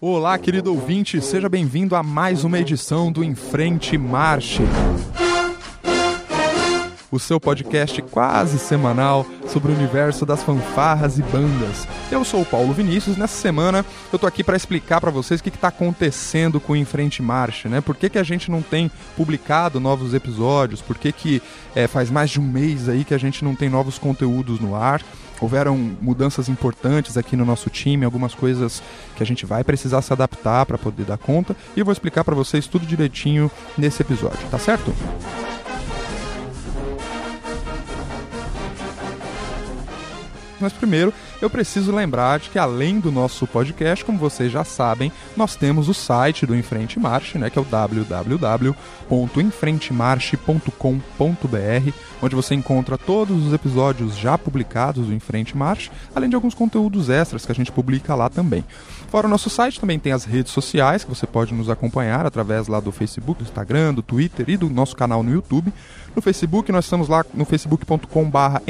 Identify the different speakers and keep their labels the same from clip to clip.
Speaker 1: Olá, querido ouvinte, seja bem-vindo a mais uma edição do Em Frente Marche. O seu podcast quase semanal sobre o universo das fanfarras e bandas. Eu sou o Paulo Vinícius. Nessa semana eu tô aqui para explicar para vocês o que está acontecendo com o Em Frente Marche, né? Por que, que a gente não tem publicado novos episódios? Por que, que é, faz mais de um mês aí que a gente não tem novos conteúdos no ar? Houveram mudanças importantes aqui no nosso time, algumas coisas que a gente vai precisar se adaptar para poder dar conta, e eu vou explicar para vocês tudo direitinho nesse episódio, tá certo? Mas primeiro, eu preciso lembrar de que além do nosso podcast, como vocês já sabem, nós temos o site do Enfrente Marche, né, que é o www.enfrentemarche.com.br, onde você encontra todos os episódios já publicados do Enfrente Marche, além de alguns conteúdos extras que a gente publica lá também. Fora o nosso site, também tem as redes sociais, que você pode nos acompanhar através lá do Facebook, do Instagram, do Twitter e do nosso canal no YouTube. No Facebook, nós estamos lá no facebook.com/barra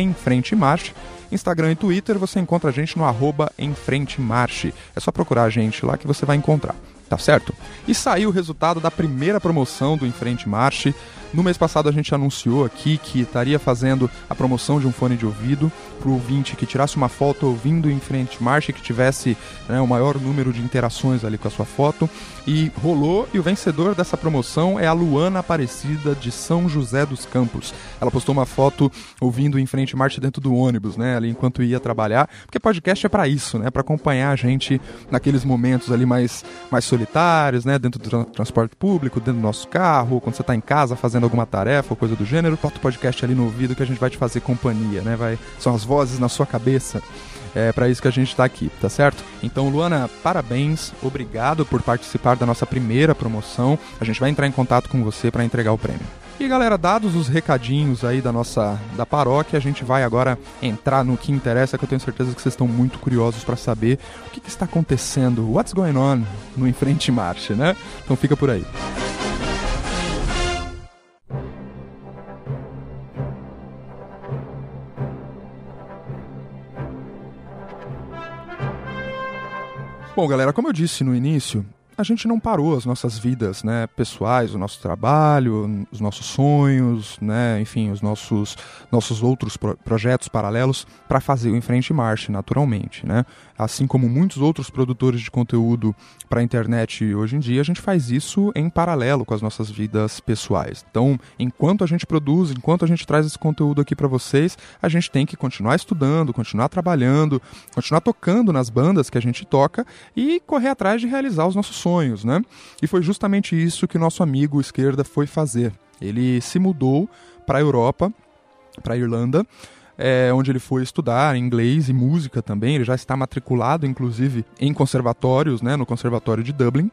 Speaker 1: Marche. Instagram e Twitter, você encontra a gente no arroba Marche. É só procurar a gente lá que você vai encontrar, tá certo? E saiu o resultado da primeira promoção do Enfrente Marche. No mês passado a gente anunciou aqui que estaria fazendo a promoção de um fone de ouvido para o ouvinte que tirasse uma foto ouvindo em frente marcha que tivesse né, o maior número de interações ali com a sua foto. E rolou, e o vencedor dessa promoção é a Luana Aparecida de São José dos Campos. Ela postou uma foto ouvindo em frente marcha dentro do ônibus, né, ali enquanto ia trabalhar, porque podcast é para isso, né, para acompanhar a gente naqueles momentos ali mais, mais solitários, né, dentro do transporte público, dentro do nosso carro, quando você está em casa fazendo fazendo alguma tarefa ou coisa do gênero, bota o podcast ali no ouvido que a gente vai te fazer companhia, né? Vai, são as vozes na sua cabeça. É para isso que a gente está aqui, tá certo? Então, Luana, parabéns, obrigado por participar da nossa primeira promoção. A gente vai entrar em contato com você para entregar o prêmio. E galera, dados os recadinhos aí da nossa da paróquia, a gente vai agora entrar no que interessa, que eu tenho certeza que vocês estão muito curiosos para saber o que, que, está acontecendo, what's going on no Enfrente Marcha, né? Então fica por aí. Bom, galera, como eu disse no início, a gente não parou as nossas vidas, né, pessoais, o nosso trabalho, os nossos sonhos, né, enfim, os nossos nossos outros pro projetos paralelos para fazer o Enfrente Marche, naturalmente, né? Assim como muitos outros produtores de conteúdo para a internet hoje em dia, a gente faz isso em paralelo com as nossas vidas pessoais. Então, enquanto a gente produz, enquanto a gente traz esse conteúdo aqui para vocês, a gente tem que continuar estudando, continuar trabalhando, continuar tocando nas bandas que a gente toca e correr atrás de realizar os nossos sonhos sonhos, né? E foi justamente isso que nosso amigo esquerda foi fazer. Ele se mudou para a Europa, para a Irlanda, é, onde ele foi estudar inglês e música também. Ele já está matriculado, inclusive, em conservatórios, né, no Conservatório de Dublin.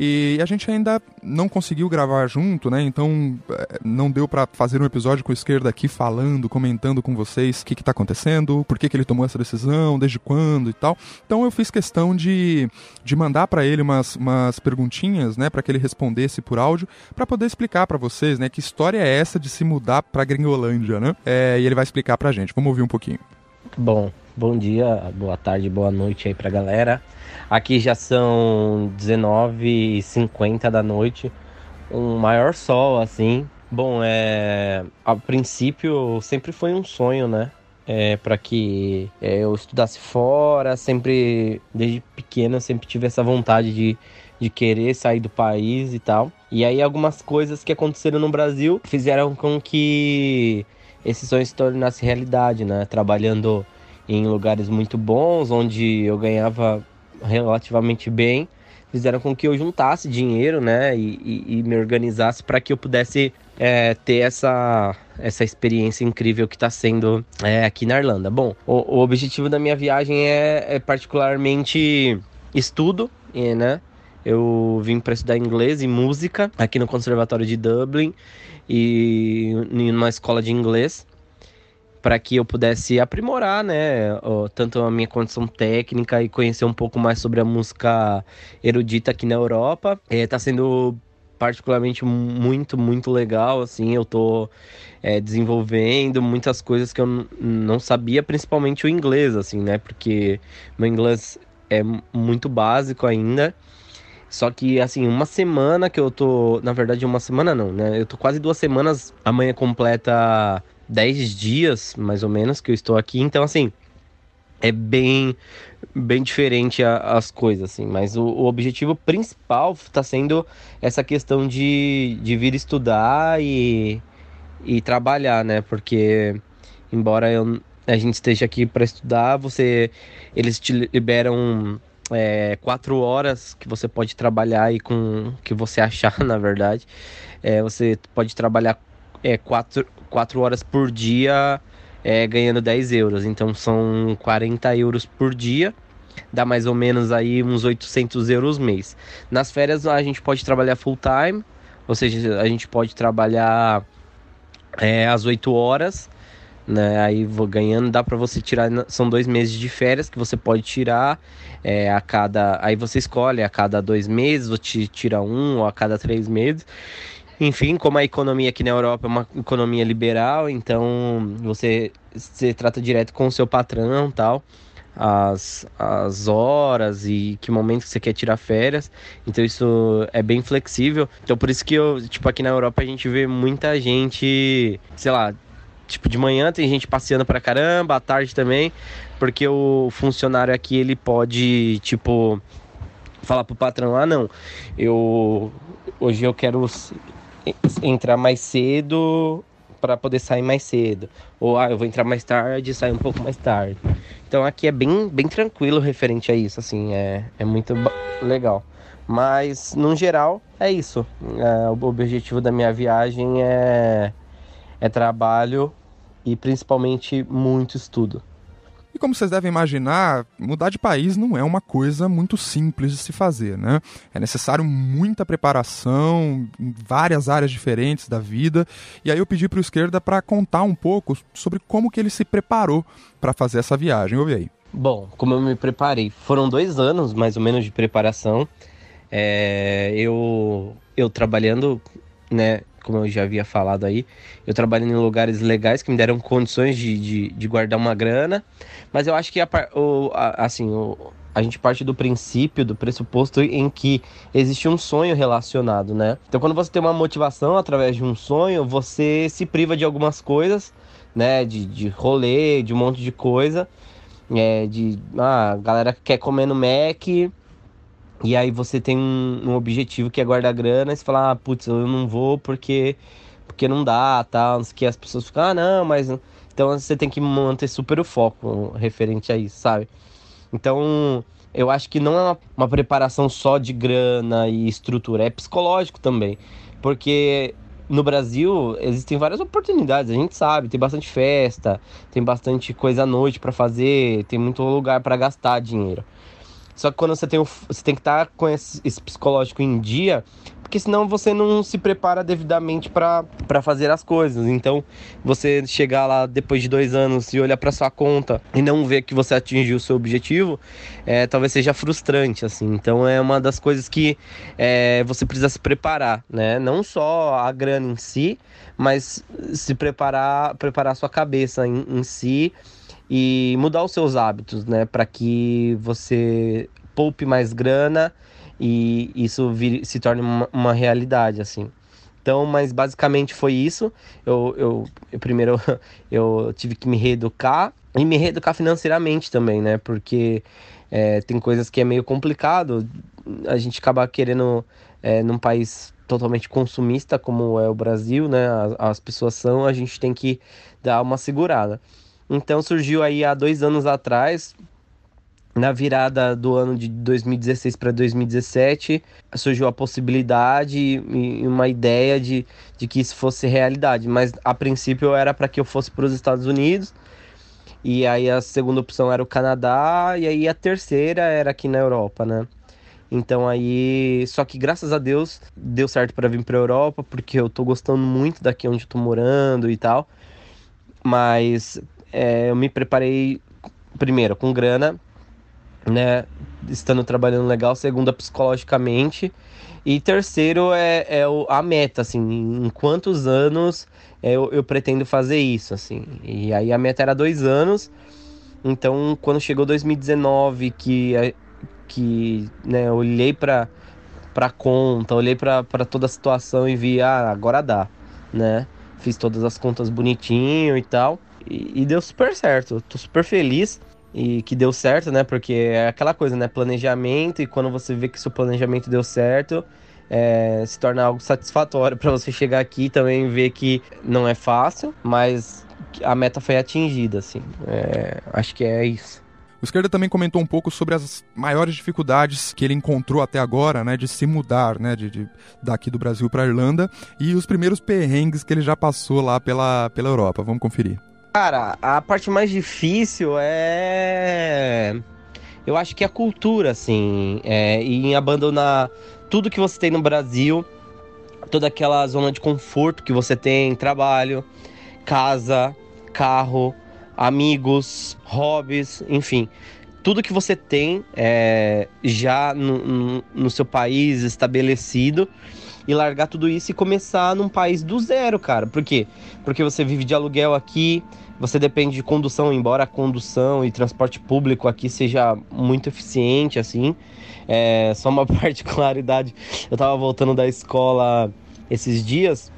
Speaker 1: E a gente ainda não conseguiu gravar junto, né? Então eh, não deu para fazer um episódio com o esquerda aqui falando, comentando com vocês o que, que tá acontecendo, por que, que ele tomou essa decisão, desde quando e tal. Então eu fiz questão de, de mandar para ele umas, umas perguntinhas, né, para que ele respondesse por áudio, para poder explicar para vocês, né, que história é essa de se mudar para Gringolândia, né? É, e ele vai explicar pra gente. Vamos ouvir um pouquinho.
Speaker 2: Bom, bom dia, boa tarde, boa noite aí pra galera. Aqui já são 19h50 da noite, um maior sol assim. Bom, é, a princípio sempre foi um sonho, né? É, para que é, eu estudasse fora, sempre, desde pequeno, eu sempre tive essa vontade de, de querer sair do país e tal. E aí algumas coisas que aconteceram no Brasil fizeram com que esse sonho se tornasse realidade, né? Trabalhando em lugares muito bons, onde eu ganhava relativamente bem, fizeram com que eu juntasse dinheiro, né, e, e, e me organizasse para que eu pudesse é, ter essa, essa experiência incrível que está sendo é, aqui na Irlanda. Bom, o, o, objetivo da minha viagem é, é particularmente estudo, né? Eu vim para estudar inglês e música aqui no Conservatório de Dublin e numa escola de inglês para que eu pudesse aprimorar, né, tanto a minha condição técnica e conhecer um pouco mais sobre a música erudita aqui na Europa. Está é, sendo particularmente muito, muito legal, assim, eu tô é, desenvolvendo muitas coisas que eu não sabia, principalmente o inglês, assim, né, porque meu inglês é muito básico ainda. Só que, assim, uma semana que eu tô. Na verdade, uma semana não, né? Eu tô quase duas semanas. Amanhã completa 10 dias, mais ou menos, que eu estou aqui. Então, assim, é bem bem diferente a, as coisas, assim. Mas o, o objetivo principal está sendo essa questão de, de vir estudar e, e trabalhar, né? Porque, embora eu, a gente esteja aqui para estudar, você eles te liberam é, quatro horas que você pode trabalhar e com que você achar, na verdade. É, você pode trabalhar é, quatro, quatro horas por dia é, ganhando 10 euros. Então são 40 euros por dia. Dá mais ou menos aí uns 800 euros mês. Nas férias a gente pode trabalhar full time, ou seja, a gente pode trabalhar é, às 8 horas né? Aí vou ganhando, dá para você tirar, são dois meses de férias que você pode tirar é, a cada, aí você escolhe a cada dois meses, te tira um, ou a cada três meses. Enfim, como a economia aqui na Europa é uma economia liberal, então você, você trata direto com o seu patrão tal. As, as horas e que momento que você quer tirar férias. Então isso é bem flexível. Então por isso que eu, tipo, aqui na Europa a gente vê muita gente, sei lá, tipo, de manhã tem gente passeando pra caramba, à tarde também, porque o funcionário aqui ele pode, tipo, falar pro patrão: ah, não, eu hoje eu quero entrar mais cedo para poder sair mais cedo. Ou ah, eu vou entrar mais tarde e sair um pouco mais tarde. Então aqui é bem, bem tranquilo referente a isso, assim, é, é muito legal. Mas, no geral, é isso. É, o objetivo da minha viagem é, é trabalho e principalmente muito estudo.
Speaker 1: E como vocês devem imaginar, mudar de país não é uma coisa muito simples de se fazer, né? É necessário muita preparação em várias áreas diferentes da vida. E aí eu pedi para o Esquerda para contar um pouco sobre como que ele se preparou para fazer essa viagem. Ouve aí.
Speaker 2: Bom, como eu me preparei, foram dois anos mais ou menos de preparação. É, eu, eu trabalhando né, como eu já havia falado aí, eu trabalho em lugares legais que me deram condições de, de, de guardar uma grana, mas eu acho que a, o, a, assim, o, a gente parte do princípio, do pressuposto em que existe um sonho relacionado, né? Então, quando você tem uma motivação através de um sonho, você se priva de algumas coisas, né? De, de rolê, de um monte de coisa. É, de, ah, a galera quer comer no Mac, e aí você tem um, um objetivo que é guardar grana e você fala, ah, putz, eu não vou porque, porque não dá, tal, que as pessoas ficam, ah, não, mas... Então você tem que manter super o foco referente a isso, sabe? Então, eu acho que não é uma, uma preparação só de grana e estrutura, é psicológico também. Porque no Brasil existem várias oportunidades, a gente sabe, tem bastante festa, tem bastante coisa à noite para fazer, tem muito lugar para gastar dinheiro. Só que quando você tem, o, você tem que estar tá com esse, esse psicológico em dia, porque senão você não se prepara devidamente para fazer as coisas. Então, você chegar lá depois de dois anos e olhar para sua conta e não ver que você atingiu o seu objetivo, é, talvez seja frustrante, assim. Então, é uma das coisas que é, você precisa se preparar, né? Não só a grana em si, mas se preparar, preparar a sua cabeça em, em si e mudar os seus hábitos, né, para que você poupe mais grana e isso vire, se torne uma, uma, realidade, assim. Então, mas basicamente foi isso. Eu, eu, eu primeiro eu tive que me reeducar e me reeducar financeiramente também, né, porque é, tem coisas que é meio complicado. A gente acaba querendo é, num país totalmente consumista como é o Brasil, né? As, as pessoas são, a gente tem que dar uma segurada. Então surgiu aí há dois anos atrás, na virada do ano de 2016 para 2017, surgiu a possibilidade e uma ideia de, de que isso fosse realidade. Mas a princípio era para que eu fosse para os Estados Unidos. E aí a segunda opção era o Canadá. E aí a terceira era aqui na Europa, né? Então aí, só que graças a Deus deu certo para vir para Europa, porque eu tô gostando muito daqui onde eu tô morando e tal. Mas é, eu me preparei primeiro com grana, né? Estando trabalhando legal, segunda psicologicamente. E terceiro é, é a meta, assim, em quantos anos eu, eu pretendo fazer isso, assim. E aí a meta era dois anos. Então, quando chegou 2019, que, que né, olhei para para conta, olhei para toda a situação e vi, ah, agora dá, né? Fiz todas as contas bonitinho e tal. E, deu super certo. Tô super feliz e que deu certo, né? Porque é aquela coisa, né? Planejamento, e quando você vê que seu planejamento deu certo, é, se torna algo satisfatório para você chegar aqui e também ver que não é fácil, mas a meta foi atingida, assim. É, acho que é isso.
Speaker 1: O Esquerda também comentou um pouco sobre as maiores dificuldades que ele encontrou até agora, né, de se mudar, né, de, de daqui do Brasil para Irlanda e os primeiros perrengues que ele já passou lá pela, pela Europa. Vamos conferir.
Speaker 2: Cara, a parte mais difícil é, eu acho que é a cultura, assim, é, em abandonar tudo que você tem no Brasil, toda aquela zona de conforto que você tem, trabalho, casa, carro, amigos, hobbies, enfim. Tudo que você tem é, já no, no, no seu país estabelecido e largar tudo isso e começar num país do zero, cara. Por quê? Porque você vive de aluguel aqui, você depende de condução, embora a condução e transporte público aqui seja muito eficiente, assim. É, só uma particularidade, eu tava voltando da escola esses dias,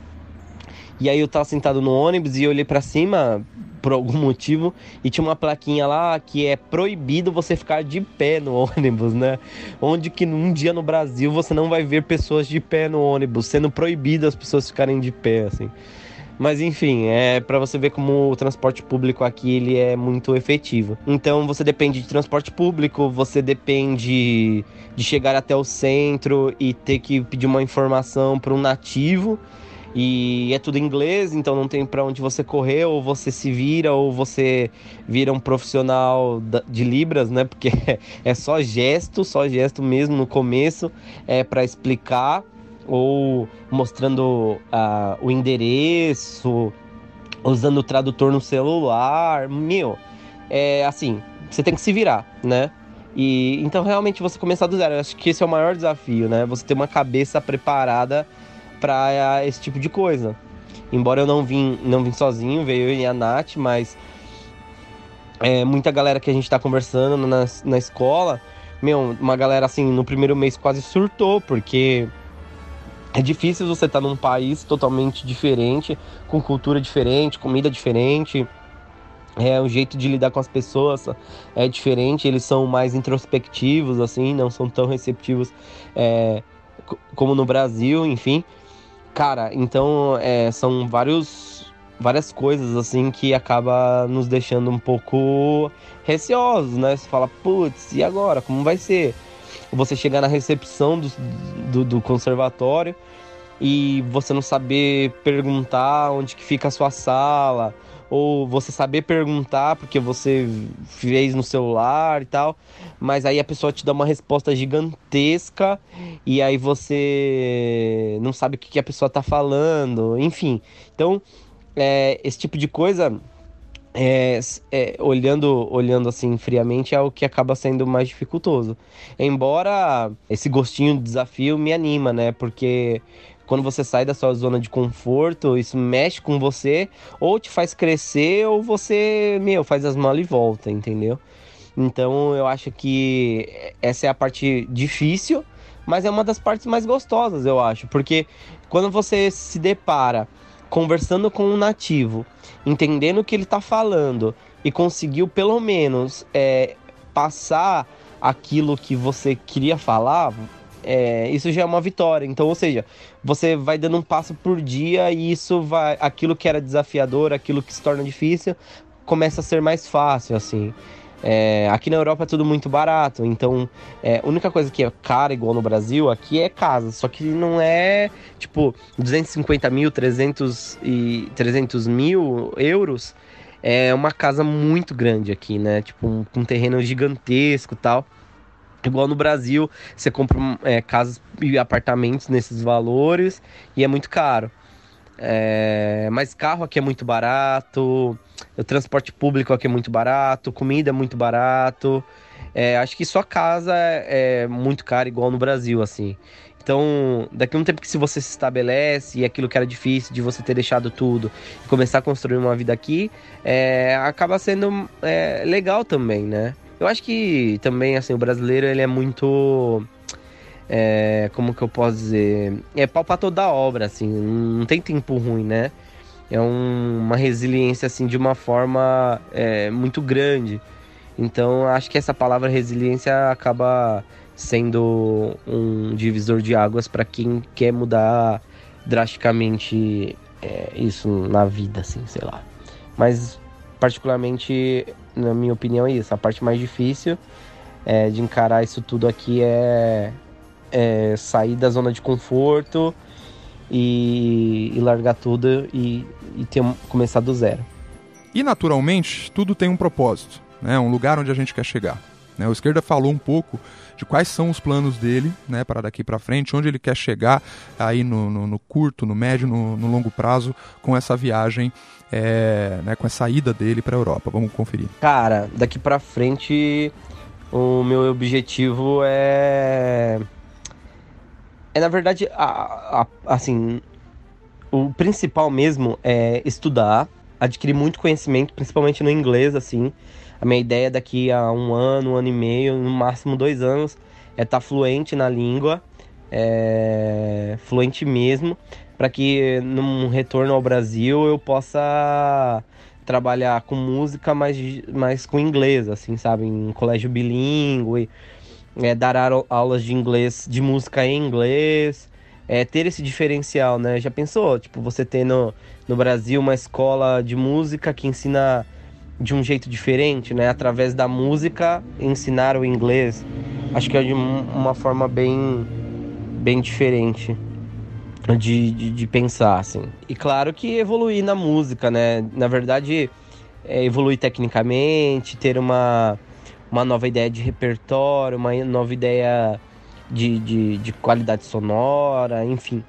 Speaker 2: e aí eu tava sentado no ônibus e eu olhei para cima, por algum motivo e tinha uma plaquinha lá que é proibido você ficar de pé no ônibus, né? Onde que num dia no Brasil você não vai ver pessoas de pé no ônibus, sendo proibido as pessoas ficarem de pé, assim. Mas enfim, é para você ver como o transporte público aqui ele é muito efetivo. Então você depende de transporte público, você depende de chegar até o centro e ter que pedir uma informação para um nativo e é tudo em inglês, então não tem para onde você correr, ou você se vira, ou você vira um profissional de Libras, né? Porque é só gesto, só gesto mesmo no começo, é para explicar, ou mostrando uh, o endereço, usando o tradutor no celular. Meu, é assim, você tem que se virar, né? E então realmente você começar do zero. Eu acho que esse é o maior desafio, né? Você ter uma cabeça preparada para esse tipo de coisa. Embora eu não vim, não vim sozinho, veio eu e a Nath, mas é, muita galera que a gente tá conversando na, na escola, meu, uma galera assim, no primeiro mês quase surtou, porque é difícil você estar tá num país totalmente diferente, com cultura diferente, comida diferente. É, o jeito de lidar com as pessoas é diferente, eles são mais introspectivos, assim, não são tão receptivos é, como no Brasil, enfim. Cara, então é, são vários, várias coisas assim que acaba nos deixando um pouco receosos, né? Você fala, putz, e agora? Como vai ser? Você chegar na recepção do, do, do conservatório e você não saber perguntar onde que fica a sua sala, ou você saber perguntar porque você fez no celular e tal, mas aí a pessoa te dá uma resposta gigantesca e aí você não sabe o que, a pessoa tá falando, enfim. Então, é, esse tipo de coisa. É, é, olhando olhando assim friamente é o que acaba sendo mais dificultoso embora esse gostinho de desafio me anima né porque quando você sai da sua zona de conforto, isso mexe com você, ou te faz crescer, ou você, meu, faz as malas e volta, entendeu? Então eu acho que essa é a parte difícil, mas é uma das partes mais gostosas, eu acho, porque quando você se depara conversando com um nativo, entendendo o que ele está falando e conseguiu pelo menos é, passar aquilo que você queria falar, é, isso já é uma vitória. Então, ou seja, você vai dando um passo por dia e isso vai. Aquilo que era desafiador, aquilo que se torna difícil, começa a ser mais fácil, assim. É, aqui na Europa é tudo muito barato, então é, a única coisa que é cara igual no Brasil aqui é casa, só que não é tipo 250 mil, 300, e, 300 mil euros. É uma casa muito grande aqui, né? Tipo, um, um terreno gigantesco tal. Igual no Brasil, você compra é, casas e apartamentos nesses valores e é muito caro. É, mas carro aqui é muito barato, o transporte público aqui é muito barato, comida é muito barato. É, acho que só casa é, é muito caro, igual no Brasil, assim. Então, daqui a um tempo que se você se estabelece e aquilo que era difícil de você ter deixado tudo e começar a construir uma vida aqui, é, acaba sendo é, legal também, né? Eu acho que também, assim, o brasileiro, ele é muito... É, como que eu posso dizer? É pau pra toda obra, assim, não tem tempo ruim, né? É um, uma resiliência, assim, de uma forma é, muito grande. Então, acho que essa palavra resiliência acaba sendo um divisor de águas para quem quer mudar drasticamente é, isso na vida, assim, sei lá. Mas, particularmente, na minha opinião, é isso. A parte mais difícil é, de encarar isso tudo aqui é, é sair da zona de conforto e, e largar tudo e, e ter, começar do zero.
Speaker 1: E, naturalmente, tudo tem um propósito, né? um lugar onde a gente quer chegar. Né? O Esquerda falou um pouco de quais são os planos dele né, para daqui para frente, onde ele quer chegar aí no, no, no curto, no médio, no, no, longo prazo com essa viagem, é, né, com essa ida dele para a Europa. Vamos conferir.
Speaker 2: Cara, daqui para frente o meu objetivo é é na verdade a, a, assim o principal mesmo é estudar, adquirir muito conhecimento, principalmente no inglês, assim, a minha ideia daqui a um ano, um ano e meio, no máximo dois anos, é estar tá fluente na língua, é, fluente mesmo, para que num retorno ao Brasil eu possa trabalhar com música, mas, mas com inglês, assim, sabe? Em colégio bilíngue, é, dar aulas de inglês, de música em inglês, é, ter esse diferencial, né? Já pensou? Tipo, você ter no, no Brasil uma escola de música que ensina de um jeito diferente, né? Através da música, ensinar o inglês. Acho que é de uma forma bem, bem diferente de, de, de pensar, assim. E claro que evoluir na música, né? Na verdade, é evoluir tecnicamente, ter uma, uma nova ideia de repertório, uma nova ideia de, de, de qualidade sonora, enfim.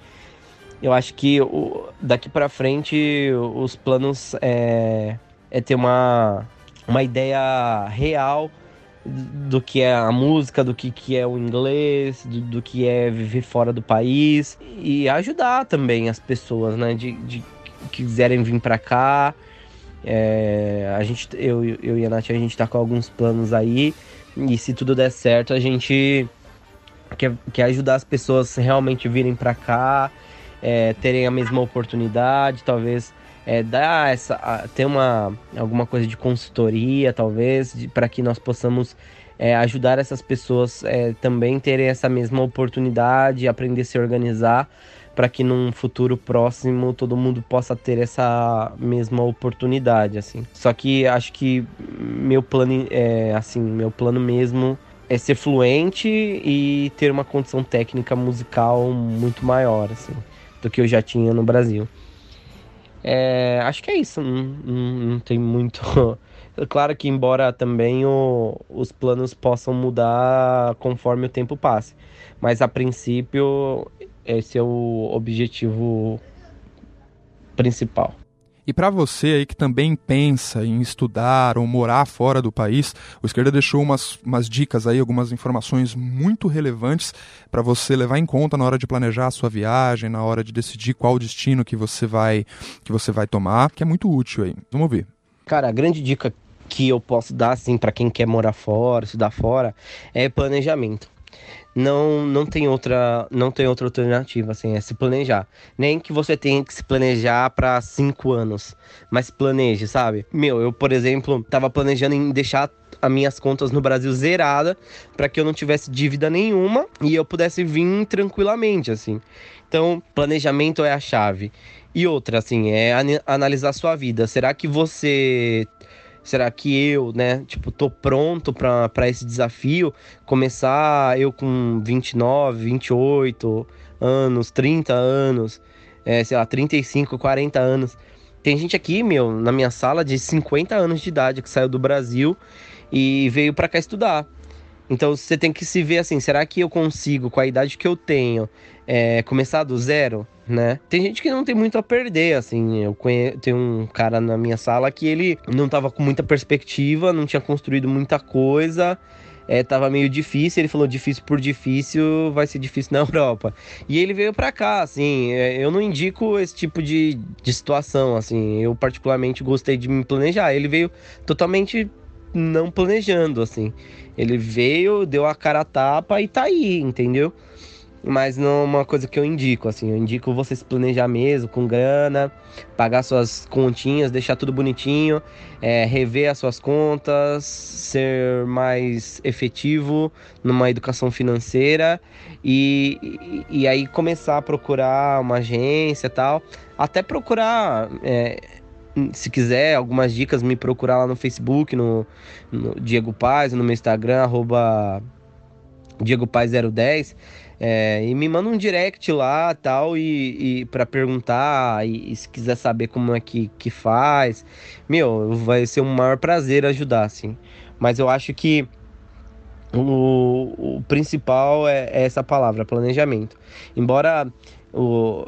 Speaker 2: Eu acho que o, daqui para frente os planos é, é ter uma, uma ideia real do que é a música, do que, que é o inglês, do, do que é viver fora do país e ajudar também as pessoas, né, de, de que quiserem vir para cá. É, a gente, eu, eu e a Nath, a gente tá com alguns planos aí e se tudo der certo, a gente quer, quer ajudar as pessoas realmente virem para cá, é, terem a mesma oportunidade, talvez é, dar essa ter uma alguma coisa de consultoria talvez para que nós possamos é, ajudar essas pessoas é, também terem essa mesma oportunidade aprender a se organizar para que num futuro próximo todo mundo possa ter essa mesma oportunidade assim. Só que acho que meu plano é assim meu plano mesmo é ser fluente e ter uma condição técnica musical muito maior assim do que eu já tinha no Brasil é, acho que é isso, não, não, não tem muito. claro que, embora também o, os planos possam mudar conforme o tempo passe, mas a princípio, esse é o objetivo principal.
Speaker 1: E para você aí que também pensa em estudar ou morar fora do país, o Esquerda deixou umas, umas dicas aí, algumas informações muito relevantes para você levar em conta na hora de planejar a sua viagem, na hora de decidir qual destino que você vai que você vai tomar, que é muito útil aí. Vamos ver.
Speaker 2: Cara, a grande dica que eu posso dar assim para quem quer morar fora, estudar fora, é planejamento não não tem outra não tem outra alternativa assim é se planejar. Nem que você tenha que se planejar para cinco anos mas planeje sabe? Meu eu por exemplo tava planejando em deixar as minhas contas no Brasil zerada para que eu não tivesse dívida nenhuma e eu pudesse vir tranquilamente assim. Então planejamento é a chave. E outra assim é analisar sua vida. Será que você Será que eu, né, tipo, tô pronto para esse desafio? Começar eu com 29, 28 anos, 30 anos, é, sei lá, 35, 40 anos. Tem gente aqui, meu, na minha sala de 50 anos de idade que saiu do Brasil e veio para cá estudar. Então você tem que se ver assim, será que eu consigo, com a idade que eu tenho, é, começar do zero? né? Tem gente que não tem muito a perder, assim. Eu conheço, tenho um cara na minha sala que ele não tava com muita perspectiva, não tinha construído muita coisa. É, tava meio difícil, ele falou difícil por difícil, vai ser difícil na Europa. E ele veio para cá, assim, é, eu não indico esse tipo de, de situação, assim, eu particularmente gostei de me planejar. Ele veio totalmente não planejando, assim. Ele veio, deu a cara a tapa e tá aí, entendeu? mas não é uma coisa que eu indico, assim, eu indico você se planejar mesmo, com grana, pagar suas continhas, deixar tudo bonitinho, é, rever as suas contas, ser mais efetivo numa educação financeira e, e, e aí começar a procurar uma agência e tal, até procurar... É, se quiser algumas dicas, me procurar lá no Facebook, no, no Diego Paz, no meu Instagram, arroba Diego Paz 010 é, e me manda um direct lá tal, e, e para perguntar, e, e, se quiser saber como é que, que faz, meu, vai ser um maior prazer ajudar, assim. Mas eu acho que o, o principal é, é essa palavra, planejamento. Embora o,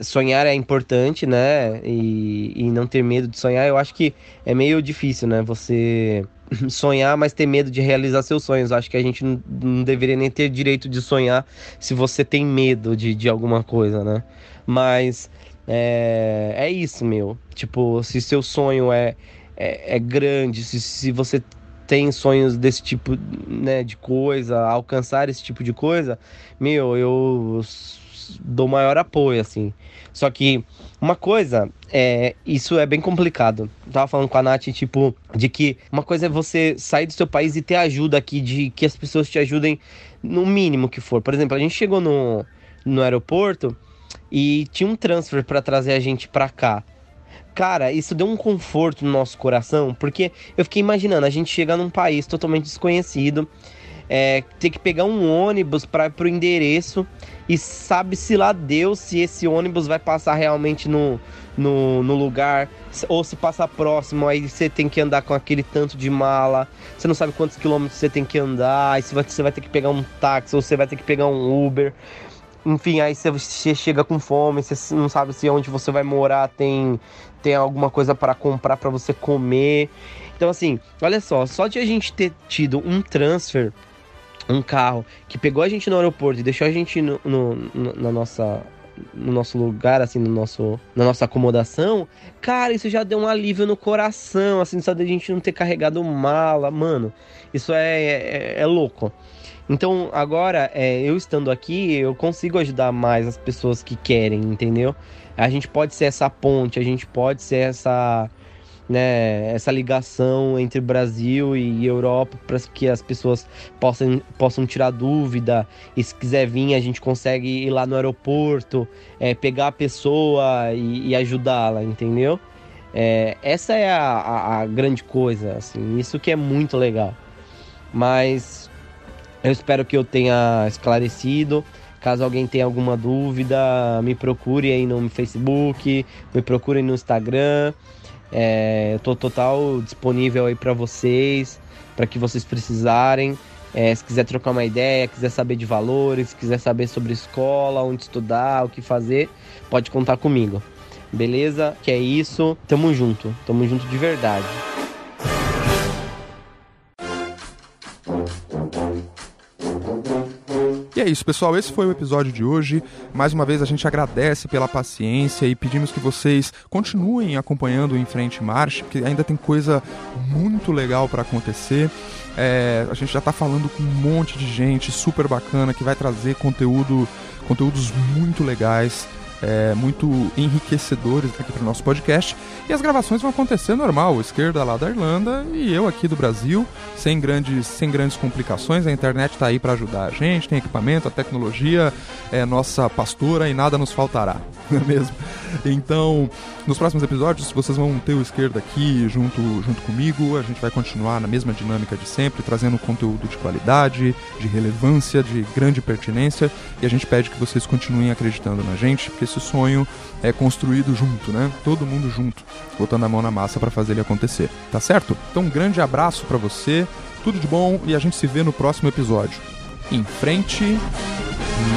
Speaker 2: sonhar é importante, né? E, e não ter medo de sonhar, eu acho que é meio difícil, né? Você sonhar, mas ter medo de realizar seus sonhos. Acho que a gente não, não, deveria nem ter direito de sonhar se você tem medo de, de alguma coisa, né? Mas é, é isso, meu. Tipo, se seu sonho é, é, é grande, se, se você tem sonhos desse tipo né, de coisa, alcançar esse tipo de coisa, meu, eu dou maior apoio, assim. Só que uma coisa, é, isso é bem complicado. Eu tava falando com a Nath, tipo, de que uma coisa é você sair do seu país e ter ajuda aqui, de que as pessoas te ajudem no mínimo que for. Por exemplo, a gente chegou no, no aeroporto e tinha um transfer para trazer a gente pra cá. Cara, isso deu um conforto no nosso coração, porque eu fiquei imaginando a gente chegar num país totalmente desconhecido é, ter que pegar um ônibus para pro endereço e sabe-se lá Deus se esse ônibus vai passar realmente no, no, no, lugar ou se passa próximo, aí você tem que andar com aquele tanto de mala, você não sabe quantos quilômetros você tem que andar, aí você vai, você vai ter que pegar um táxi ou você vai ter que pegar um Uber. Enfim, aí você chega com fome, você não sabe se onde você vai morar tem, tem alguma coisa para comprar para você comer. Então, assim, olha só, só de a gente ter tido um transfer um carro que pegou a gente no aeroporto e deixou a gente no, no, na nossa no nosso lugar, assim, no nosso, na nossa acomodação, cara, isso já deu um alívio no coração, assim, só de a gente não ter carregado mala, mano, isso é, é, é louco. Então, agora, é, eu estando aqui, eu consigo ajudar mais as pessoas que querem, entendeu? A gente pode ser essa ponte, a gente pode ser essa né, essa ligação entre Brasil e Europa para que as pessoas possam, possam tirar dúvida. E se quiser vir, a gente consegue ir lá no aeroporto, é, pegar a pessoa e, e ajudá-la, entendeu? É, essa é a, a, a, grande coisa, assim, isso que é muito legal. Mas eu espero que eu tenha esclarecido. Caso alguém tenha alguma dúvida, me procure aí no Facebook, me procure no Instagram. É, eu tô total disponível aí para vocês, para que vocês precisarem. É, se quiser trocar uma ideia, quiser saber de valores, quiser saber sobre escola, onde estudar, o que fazer, pode contar comigo. Beleza? Que é isso. Tamo junto. Tamo junto de verdade.
Speaker 1: É isso, pessoal. Esse foi o episódio de hoje. Mais uma vez a gente agradece pela paciência e pedimos que vocês continuem acompanhando o Em Frente Marche, porque ainda tem coisa muito legal para acontecer. É, a gente já está falando com um monte de gente super bacana que vai trazer conteúdo, conteúdos muito legais é, muito enriquecedores aqui para o nosso podcast. E as gravações vão acontecer normal, esquerda lá da Irlanda e eu aqui do Brasil, sem grandes, sem grandes complicações. A internet está aí para ajudar a gente, tem equipamento, a tecnologia é nossa pastora e nada nos faltará, não é mesmo? Então, nos próximos episódios, vocês vão ter o esquerda aqui junto, junto comigo. A gente vai continuar na mesma dinâmica de sempre, trazendo conteúdo de qualidade, de relevância, de grande pertinência. E a gente pede que vocês continuem acreditando na gente, porque esse sonho é construído junto, né? Todo mundo junto, botando a mão na massa para fazer ele acontecer. Tá certo? Então, um grande abraço para você, tudo de bom e a gente se vê no próximo episódio. Em frente,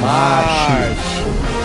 Speaker 1: marche! marche.